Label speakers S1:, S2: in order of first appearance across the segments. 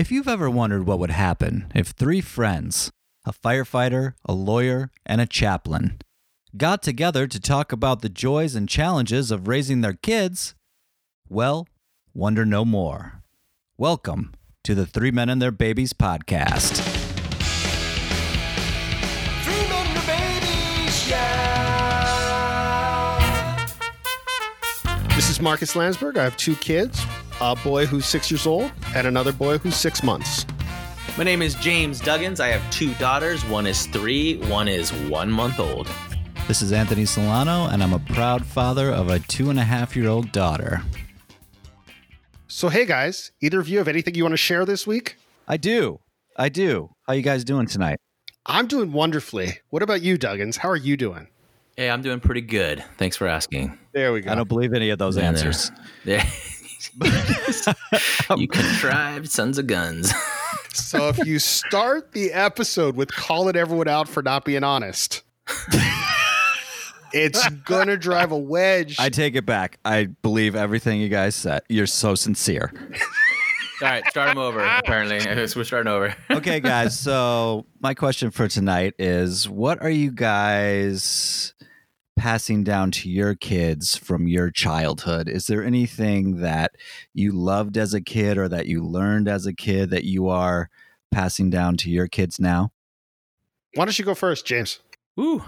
S1: If you've ever wondered what would happen if three friends, a firefighter, a lawyer, and a chaplain, got together to talk about the joys and challenges of raising their kids, well, wonder no more. Welcome to the Three Men and Their Babies podcast.
S2: Three men to babies, yeah.
S3: This is Marcus Landsberg. I have two kids a boy who's six years old and another boy who's six months.
S4: My name is James Duggins. I have two daughters. One is three, one is one month old.
S1: This is Anthony Solano, and I'm a proud father of a two and a half year old daughter.
S3: So, hey guys, either of you have anything you want to share this week?
S1: I do. I do. How you guys doing tonight?
S3: I'm doing wonderfully. What about you, Duggins? How are you doing?
S4: Hey, I'm doing pretty good. Thanks for asking.
S3: There we go.
S1: I don't believe any of those
S4: Yeah,
S1: answers.
S4: Yeah. you contrived sons of guns.
S3: So, if you start the episode with calling everyone out for not being honest, it's gonna drive a wedge.
S1: I take it back. I believe everything you guys said. You're so sincere.
S4: All right, start them over. Apparently, we're starting over.
S1: okay, guys. So, my question for tonight is what are you guys passing down to your kids from your childhood? Is there anything that you loved as a kid or that you learned as a kid that you are passing down to your kids now?
S3: Why don't you go first, James?
S4: Ooh,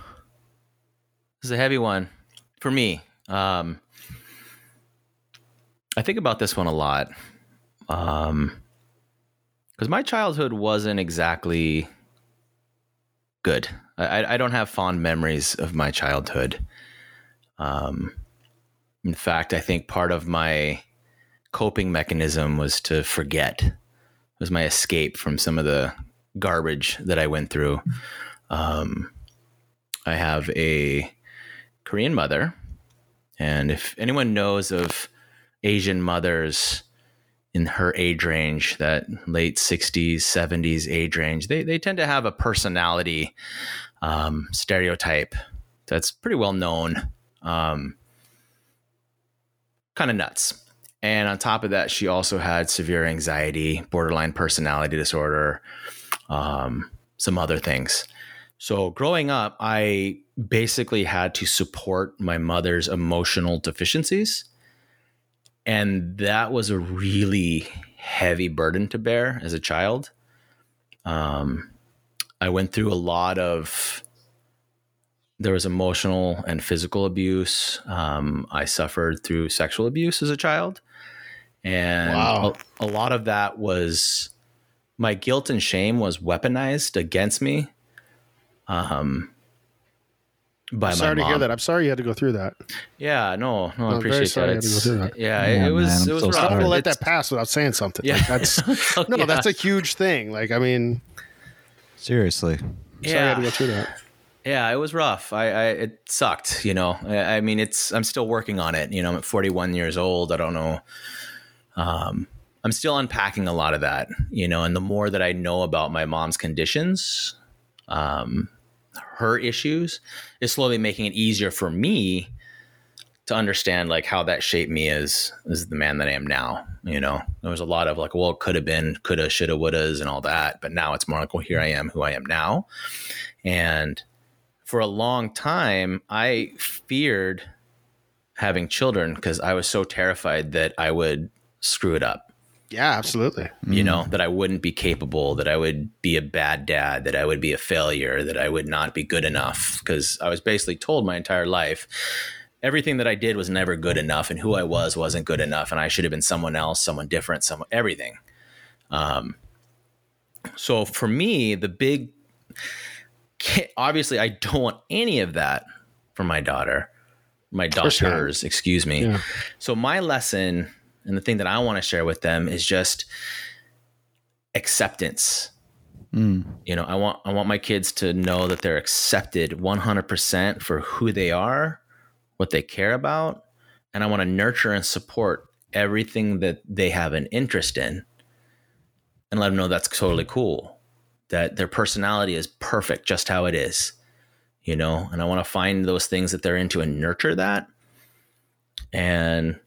S4: this is a heavy one for me. Um, I think about this one a lot. Um, because my childhood wasn't exactly good. I, I don't have fond memories of my childhood. Um, in fact, I think part of my coping mechanism was to forget. It was my escape from some of the garbage that I went through. Um, I have a Korean mother, and if anyone knows of Asian mothers in her age range, that late 60s, 70s age range, they, they tend to have a personality um, stereotype that's pretty well known. Um, kind of nuts. And on top of that, she also had severe anxiety, borderline personality disorder, um, some other things. So growing up, I basically had to support my mother's emotional deficiencies. And that was a really heavy burden to bear as a child. Um, I went through a lot of, there was emotional and physical abuse. Um, I suffered through sexual abuse as a child. And
S3: Wow.
S4: a, a lot of that was my guilt and shame was weaponized against me um, by
S3: I'm sorry
S4: my
S3: to hear that. I'm sorry you had to go through that.
S4: Yeah, no, no, I
S3: I'm very
S4: appreciate
S3: sorry
S4: that.
S3: you had to go through that.
S4: Yeah,
S1: Yeah,
S4: it was
S1: man,
S4: it
S1: I'm
S4: was
S1: so
S4: rough.
S3: I don't want to let that pass without saying something.
S4: Yeah.
S3: Like, that's
S4: Oh,
S3: no, no,
S4: yeah.
S3: that's a huge thing. Like, I mean,
S1: Seriously.
S3: sorry I had to go through that.
S4: Yeah, it was rough. I, I it sucked. You know, I, I mean, it's I'm still working on it. You know, I'm at 41 years old. I don't know. Um, I'm still unpacking a lot of that. You know, and the more that I know about my mom's conditions, um, her issues, is slowly making it easier for me to understand like how that shaped me as as the man that I am now. You know, there was a lot of like, well, could have been, coulda, shoulda, wouldas, and all that. But now it's more like, well, here I am, who I am now, and for a long time, I feared having children because I was so terrified that I would screw it up.
S3: Yeah, absolutely.
S4: You know, that I wouldn't be capable, that I would be a bad dad, that I would be a failure, that I would not be good enough. Because I was basically told my entire life everything that I did was never good enough, and who I was wasn't good enough, and I should have been someone else, someone different, someone everything. Um, so for me, the big obviously I don't want any of that for my daughter, my daughters, excuse me.
S3: Yeah.
S4: So my lesson and the thing that I want to share with them is just acceptance.
S1: Mm.
S4: You know, I want I want my kids to know that they're accepted 100% for who they are, what they care about, and I want to nurture and support everything that they have an interest in and let them know that's totally cool. That their personality is perfect just how it is. You know, and I want to find those things that they're into and nurture that. And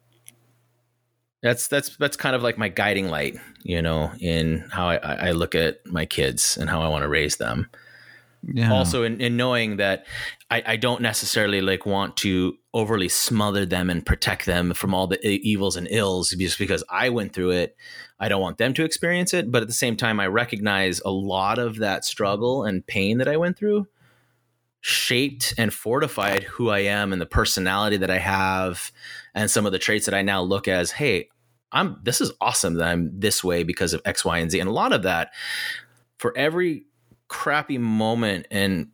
S4: that's that's that's kind of like my guiding light, you know, in how I, I look at my kids and how I want to raise them.
S1: Yeah.
S4: Also, in, in knowing that I, I don't necessarily like want to overly smother them and protect them from all the evils and ills just because I went through it. I don't want them to experience it, but at the same time, I recognize a lot of that struggle and pain that I went through shaped and fortified who I am and the personality that I have and some of the traits that I now look as, hey, I'm this is awesome that I'm this way because of X, Y, and Z. And a lot of that for every crappy moment and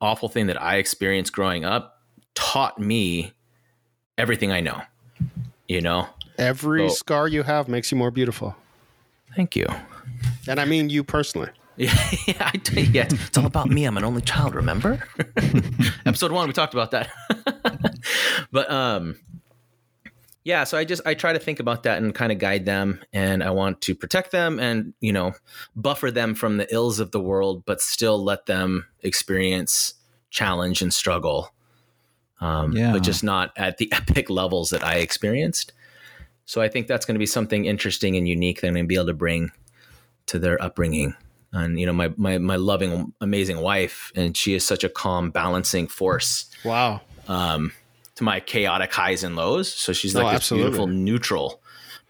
S4: awful thing that I experienced growing up taught me everything I know. You know?
S3: Every
S4: So-
S3: scar you have makes you more beautiful.
S4: Thank you.
S3: And I mean you personally.
S4: Yeah, I tell you, yeah, it's all about me. I'm an only child, remember? Episode one, we talked about that. but um yeah, so I just I try to think about that and kind of guide them and I want to protect them and, you know, buffer them from the ills of the world, but still let them experience challenge and struggle. Um,
S1: Yeah.
S4: but just not at the epic levels that I experienced. So I think that's going to be something interesting and unique that I'm going to be able to bring to their upbringing. And you know, my my my loving, amazing wife, and she is such a calm, balancing force
S3: Wow.
S4: um, to my chaotic highs and lows. So she's
S3: No,
S4: like this
S3: absolutely.
S4: beautiful neutral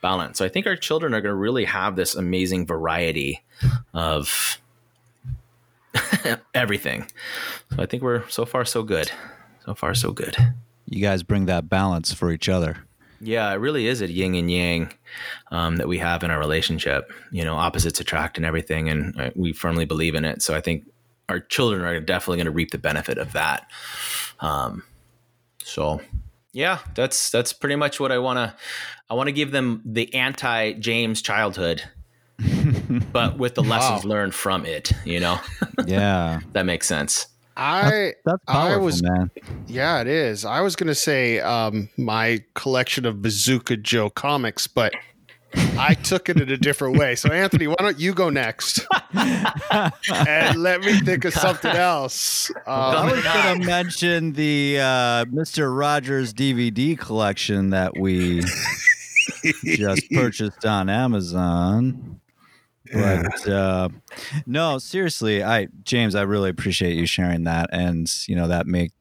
S4: balance. So I think our children are going to really have this amazing variety of everything. So I think we're so far so good. So far so good.
S1: you guys bring that balance for each other.
S4: Yeah, it really is a yin and yang um, that we have in our relationship. You know, opposites attract and everything, and uh, we firmly believe in it. So I think our children are definitely going to reap the benefit of that. Um, so yeah, that's that's pretty much what I want to. I want to give them the anti James childhood, but with the lessons
S3: Wow.
S4: learned from it. You know,
S1: Yeah.
S4: that makes sense.
S3: I
S1: That's
S3: I
S1: powerful,
S3: was-
S1: man.
S3: yeah, it is. I was gonna say um my collection of Bazooka Joe comics, but I took it in a different way. So Anthony, why don't you go next? and let me think of something else.
S1: I
S3: Uh,
S1: was going to mention the uh, Mr. Rogers DVD collection that we just purchased on Amazon. But uh, no, seriously, I James, I really appreciate you sharing that, and you know that make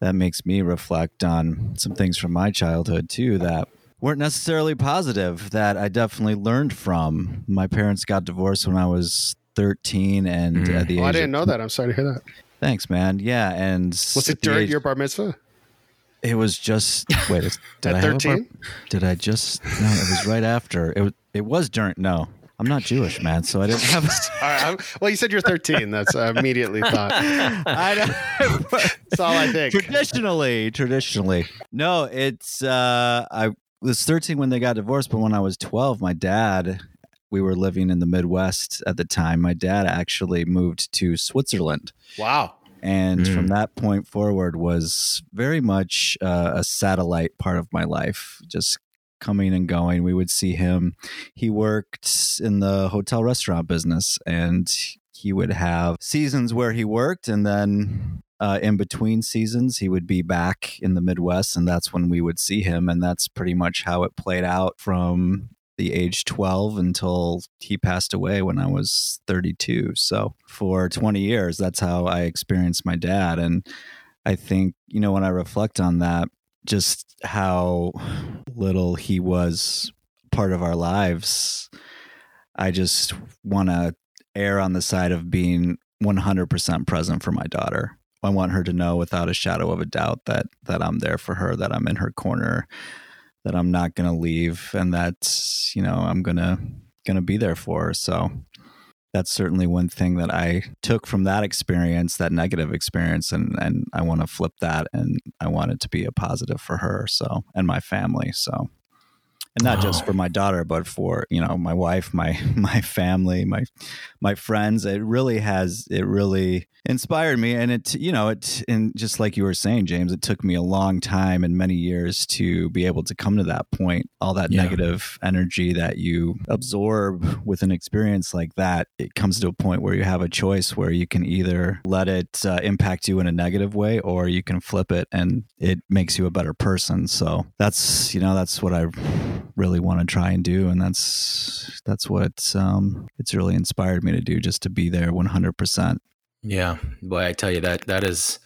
S1: that makes me reflect on some things from my childhood too that weren't necessarily positive. That I definitely learned from. My parents got divorced when I was thirteen, and
S4: Mhm.
S1: at the
S3: oh, I didn't know that. I'm sorry to hear that.
S1: Thanks, man. Yeah, and
S3: Was it during your bar mitzvah?
S1: It was just wait. Did I
S3: At
S1: have
S3: 13?
S1: Did I just? No, it was right after. It was. It was during. No, I'm not Jewish, man. So I didn't have. A,
S3: All right, well, you said you're 13. That's I immediately thought.
S1: I
S3: That's all I think.
S1: traditionally, traditionally, no. It's. uh I was 13 when they got divorced, but when I was 12, my dad. We were living in the Midwest at the time. My dad actually moved to Switzerland.
S3: Wow.
S1: and
S4: Mm.
S1: from that point forward was very much uh, a satellite part of my life just coming and going we would see him he worked in the hotel restaurant business and he would have seasons where he worked and then uh, in between seasons he would be back in the midwest and that's when we would see him and that's pretty much how it played out from the age 12 until he passed away when I was 32. So for 20 years, that's how I experienced my dad. And I think, you know, when I reflect on that, just how little he was part of our lives, I just want to err on the side of being 100% present for my daughter. I want her to know without a shadow of a doubt that that I'm there for her, that I'm in her corner, that I'm not going to leave and that you know I'm going to going to be there for her. So that's certainly one thing that I took from that experience, that negative experience and and I want to flip that and I want it to be a positive for her so and my family. So and not just for my daughter but for, you know, my wife, my my family, my my friends. It really has it really inspired me and it you know it and just like you were saying James it took me a long time and many years to be able to come to that point all that
S4: Yeah.
S1: negative energy that you absorb with an experience like that it comes to a point where you have a choice where you can either let it uh, impact you in a negative way or you can flip it and it makes you a better person so that's you know that's what I really want to try and do, and that's that's what um, it's really inspired me to do, just to be there one hundred percent.
S4: Yeah, boy, I tell you that that is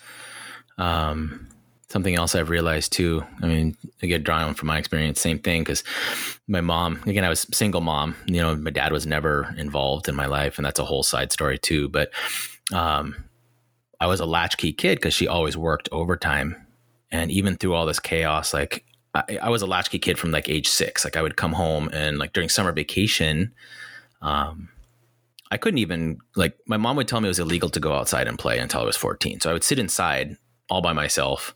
S4: um, something else I've realized too. I mean, I get drawn from my experience, same thing. Because my mom, again, I was single mom. You know, my dad was never involved in my life, and that's a whole side story too. But um, I was a latchkey kid because she always worked overtime, and even through all this chaos, like I, I, was a latchkey kid from like age six. Like I would come home and like during summer vacation, um, I couldn't even like my mom would tell me it was illegal to go outside and play until I was 14. So I would sit inside all by myself,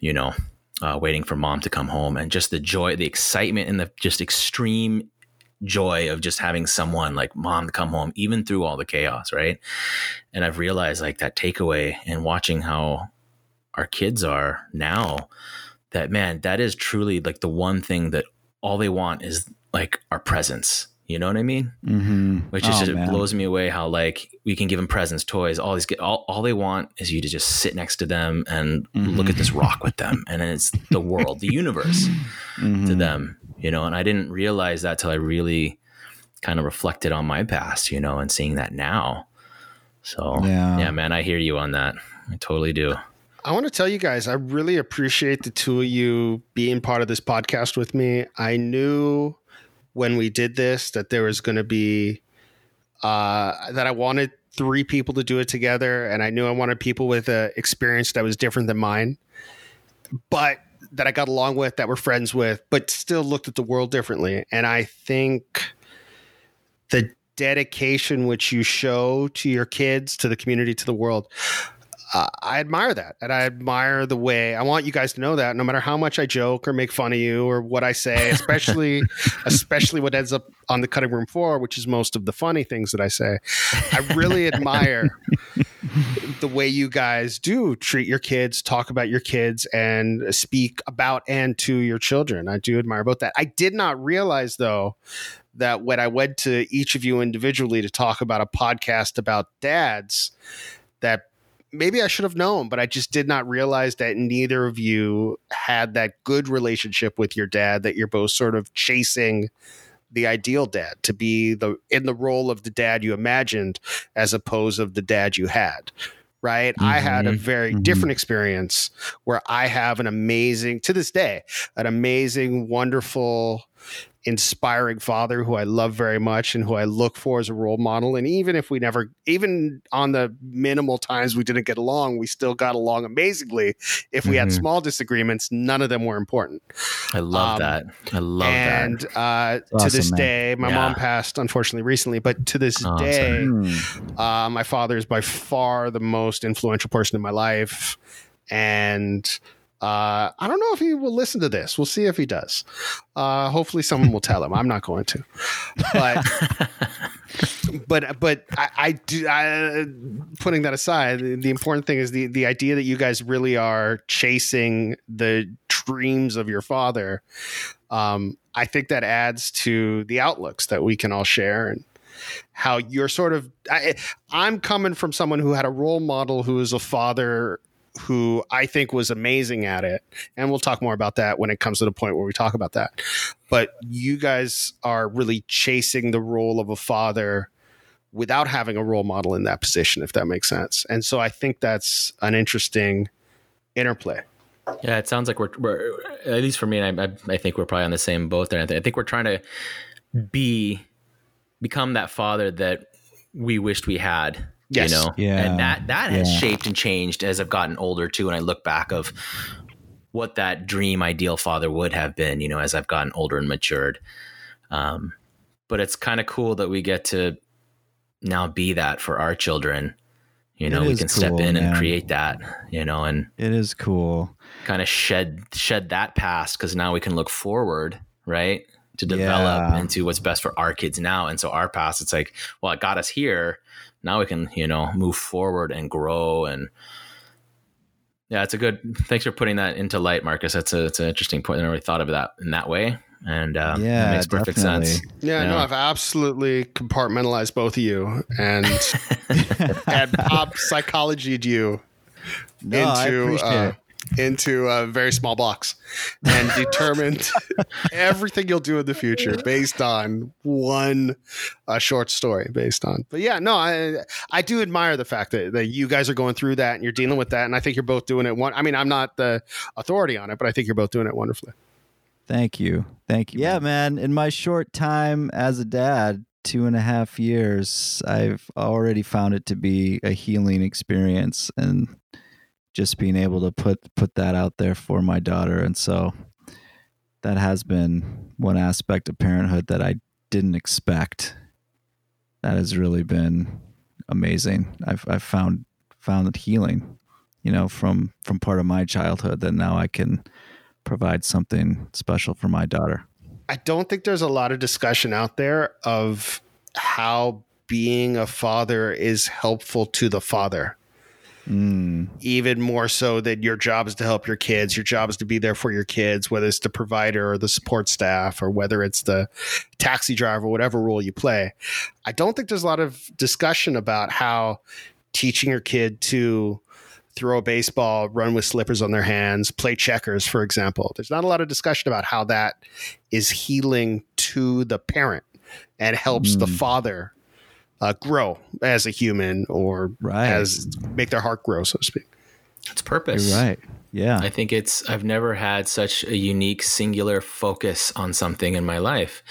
S4: you know, uh, waiting for mom to come home and just the joy, the excitement and the just extreme joy of just having someone like mom to come home, even through all the chaos. Right. And I've realized like that takeaway and watching how our kids are now that man, that is truly like the one thing that all they want is like our presence you know what I mean?
S1: Mm-hmm.
S4: Which is oh, just man. blows me away how like we can give them presents, toys, all these. All, all they want is you to just sit next to them and mm-hmm. look at this rock with them, and it's the world, the universe mm-hmm. to them. You know, and I didn't realize that till I really kind of reflected on my past, you know, and seeing that now. So yeah, yeah man, I hear you on that. I totally do.
S3: I want to tell you guys, I really appreciate the two of you being part of this podcast with me. I knew when we did this that there was going to be uh, that I wanted three people to do it together, and I knew I wanted people with an experience that was different than mine, but that I got along with, that were friends with, but still looked at the world differently. And I think the dedication which you show to your kids, to the community, to the world uh, I admire that. And I admire the way I want you guys to know that no matter how much I joke or make fun of you or what I say, especially, especially what ends up on the cutting room floor, which is most of the funny things that I say, I really admire the way you guys do treat your kids, talk about your kids, and speak about and to your children. I do admire both that. I did not realize, though, that when I went to each of you individually to talk about a podcast about dads, that maybe I should have known, but I just did not realize that neither of you had that good relationship with your dad that you're both sort of chasing the ideal dad to be the in the role of the dad you imagined as opposed of the dad you had right mm-hmm. i had a mm-hmm. very mm-hmm. different experience where i have an amazing to this day an amazing wonderful inspiring father who I love very much and who I look for as a role model. And even if we never, even on the minimal times we didn't get along, we still got along amazingly. If we mm-hmm. had small disagreements, none of them were important.
S4: I love um, that. I love
S3: and, that. And uh, awesome, to this man. day, my yeah. mom passed unfortunately recently, but to this oh, day, uh, my father is by far the most influential person in my life. And uh, I don't know if he will listen to this. We'll see if he does. Uh, hopefully, someone will tell him. I'm not going to, but but but I, I do. I, putting that aside, the, important thing is the the idea that you guys really are chasing the dreams of your father. Um, I think that adds to the outlooks that we can all share and how you're sort of I, am coming from someone who had a role model who is a father who I think was amazing at it. And we'll talk more about that when it comes to the point where we talk about that. But you guys are really chasing the role of a father without having a role model in that position, if that makes sense. And so I think that's an interesting interplay.
S4: Yeah, it sounds like we're, we're at least for me, and I, I think we're probably on the same boat there. I think we're trying to be become that father that we wished we had Yes. You know,
S1: yeah.
S4: and that that has yeah. shaped and changed as I've gotten older too. And I look back of what that dream ideal father would have been, you know, as I've gotten older and matured. Um, but it's kind of cool that we get to now be that for our children. You know, we can cool, step in man. and create that. You know, and
S1: it is cool.
S4: Kind of shed shed that past because now we can look forward, right? To develop yeah. into what's best for our kids now. And so our past, it's like, well, it got us here now we can you know move forward and grow and yeah it's a good thanks for putting that into light marcus that's a it's an interesting point i never really thought of that in that way and uh, yeah, makes perfect definitely. sense.
S3: Yeah, no, I've absolutely compartmentalized both of you and and pop psychology you
S1: no, into. Uh,
S3: into a very small box and determined everything you'll do in the future based on one uh, short story based on but yeah no i i do admire the fact that, that you guys are going through that and you're dealing with that and i think you're both doing it one i mean i'm not the authority on it but i think you're both doing it wonderfully
S1: Thank you. Thank you. Yeah, man. In my short time as a dad, two and a half years, I've already found it to be a healing experience and just being able to put put that out there for my daughter. And so that has been one aspect of parenthood that I didn't expect. That has really been amazing. I've I've found found it healing, you know, from from part of my childhood that now I can provide something special for my daughter.
S3: I don't think there's a lot of discussion out there of how being a father is helpful to the father.
S1: Mm,
S3: Even more so that your job is to help your kids, your job is to be there for your kids, whether it's the provider or the support staff or whether it's the taxi driver, whatever role you play. I don't think there's a lot of discussion about how teaching your kid to throw a baseball, run with slippers on their hands, play checkers, for example. There's not a lot of discussion about how that is healing to the parent and helps the
S1: Mm.
S3: father uh, grow as a human or
S1: Right.
S3: as make their heart grow, so to speak.
S4: It's purpose.
S1: you're right. Yeah.
S4: I think it's I've never had such a unique singular focus on something in my life.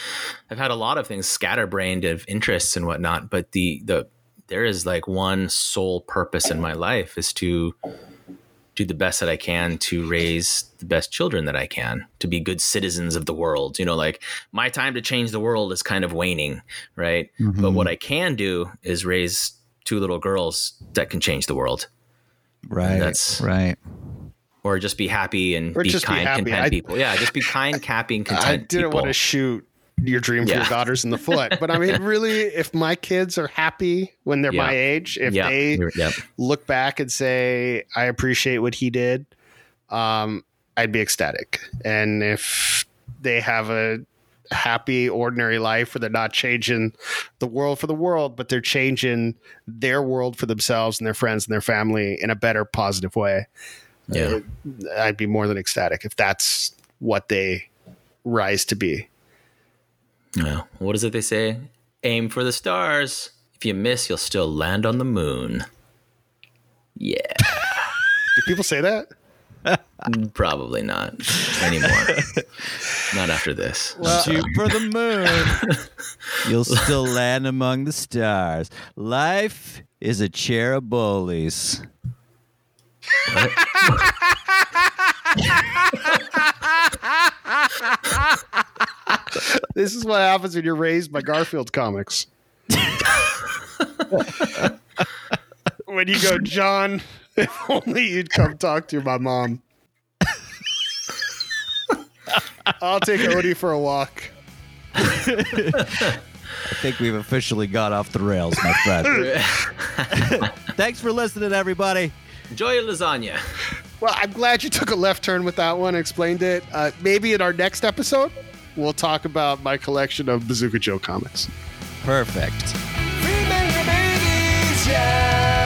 S4: I've had a lot of things scatterbrained of interests and whatnot, but the the there is like one sole purpose in my life is to do the best that I can to raise the best children that I can, to be good citizens of the world. You know, like my time to change the world is kind of waning, right? But
S1: Mhm.
S4: what I can do is raise two little girls that can change the world
S1: right.
S4: that's-
S1: right.
S4: or just be happy and
S3: Or
S4: be
S3: just be
S4: kind,
S3: happy.
S4: content
S3: I-
S4: people. Yeah, just be kind, happy, and
S3: I
S4: content
S3: didn't
S4: people.
S3: want to shoot your dream for your daughters in the foot, but I mean, really, if my kids are happy when they're
S4: Yeah.
S3: my age, if
S4: yeah,
S3: they
S4: yeah,
S3: look back and say, I appreciate what he did, um, I'd be ecstatic. And if they have a happy, ordinary life where they're not changing the world for the world, but they're changing their world for themselves and their friends and their family in a better, positive way,
S4: yeah.
S3: I'd be more than ecstatic if that's what they rise to be.
S4: Yeah. What is it they say? Aim for the stars. If you miss, you'll still land on the moon. Yeah,
S3: Do people say that?
S4: probably not anymore. not after this.
S1: Shoot for the moon. You'll still land among the stars. Life is a chair of bullies.
S3: This is what happens when you're raised by Garfield comics. when you go, Jon, if only you'd come talk to my mom. I'll take Odie for a walk.
S1: I think we've officially got off the rails, my friend. Thanks for listening, everybody.
S4: Enjoy your lasagna.
S3: Well, I'm glad you took a left turn with that one, explained it. Uh, maybe in our next episode, we'll talk about my collection of Bazooka Joe comics.
S1: Perfect.
S2: Remember babies, yeah.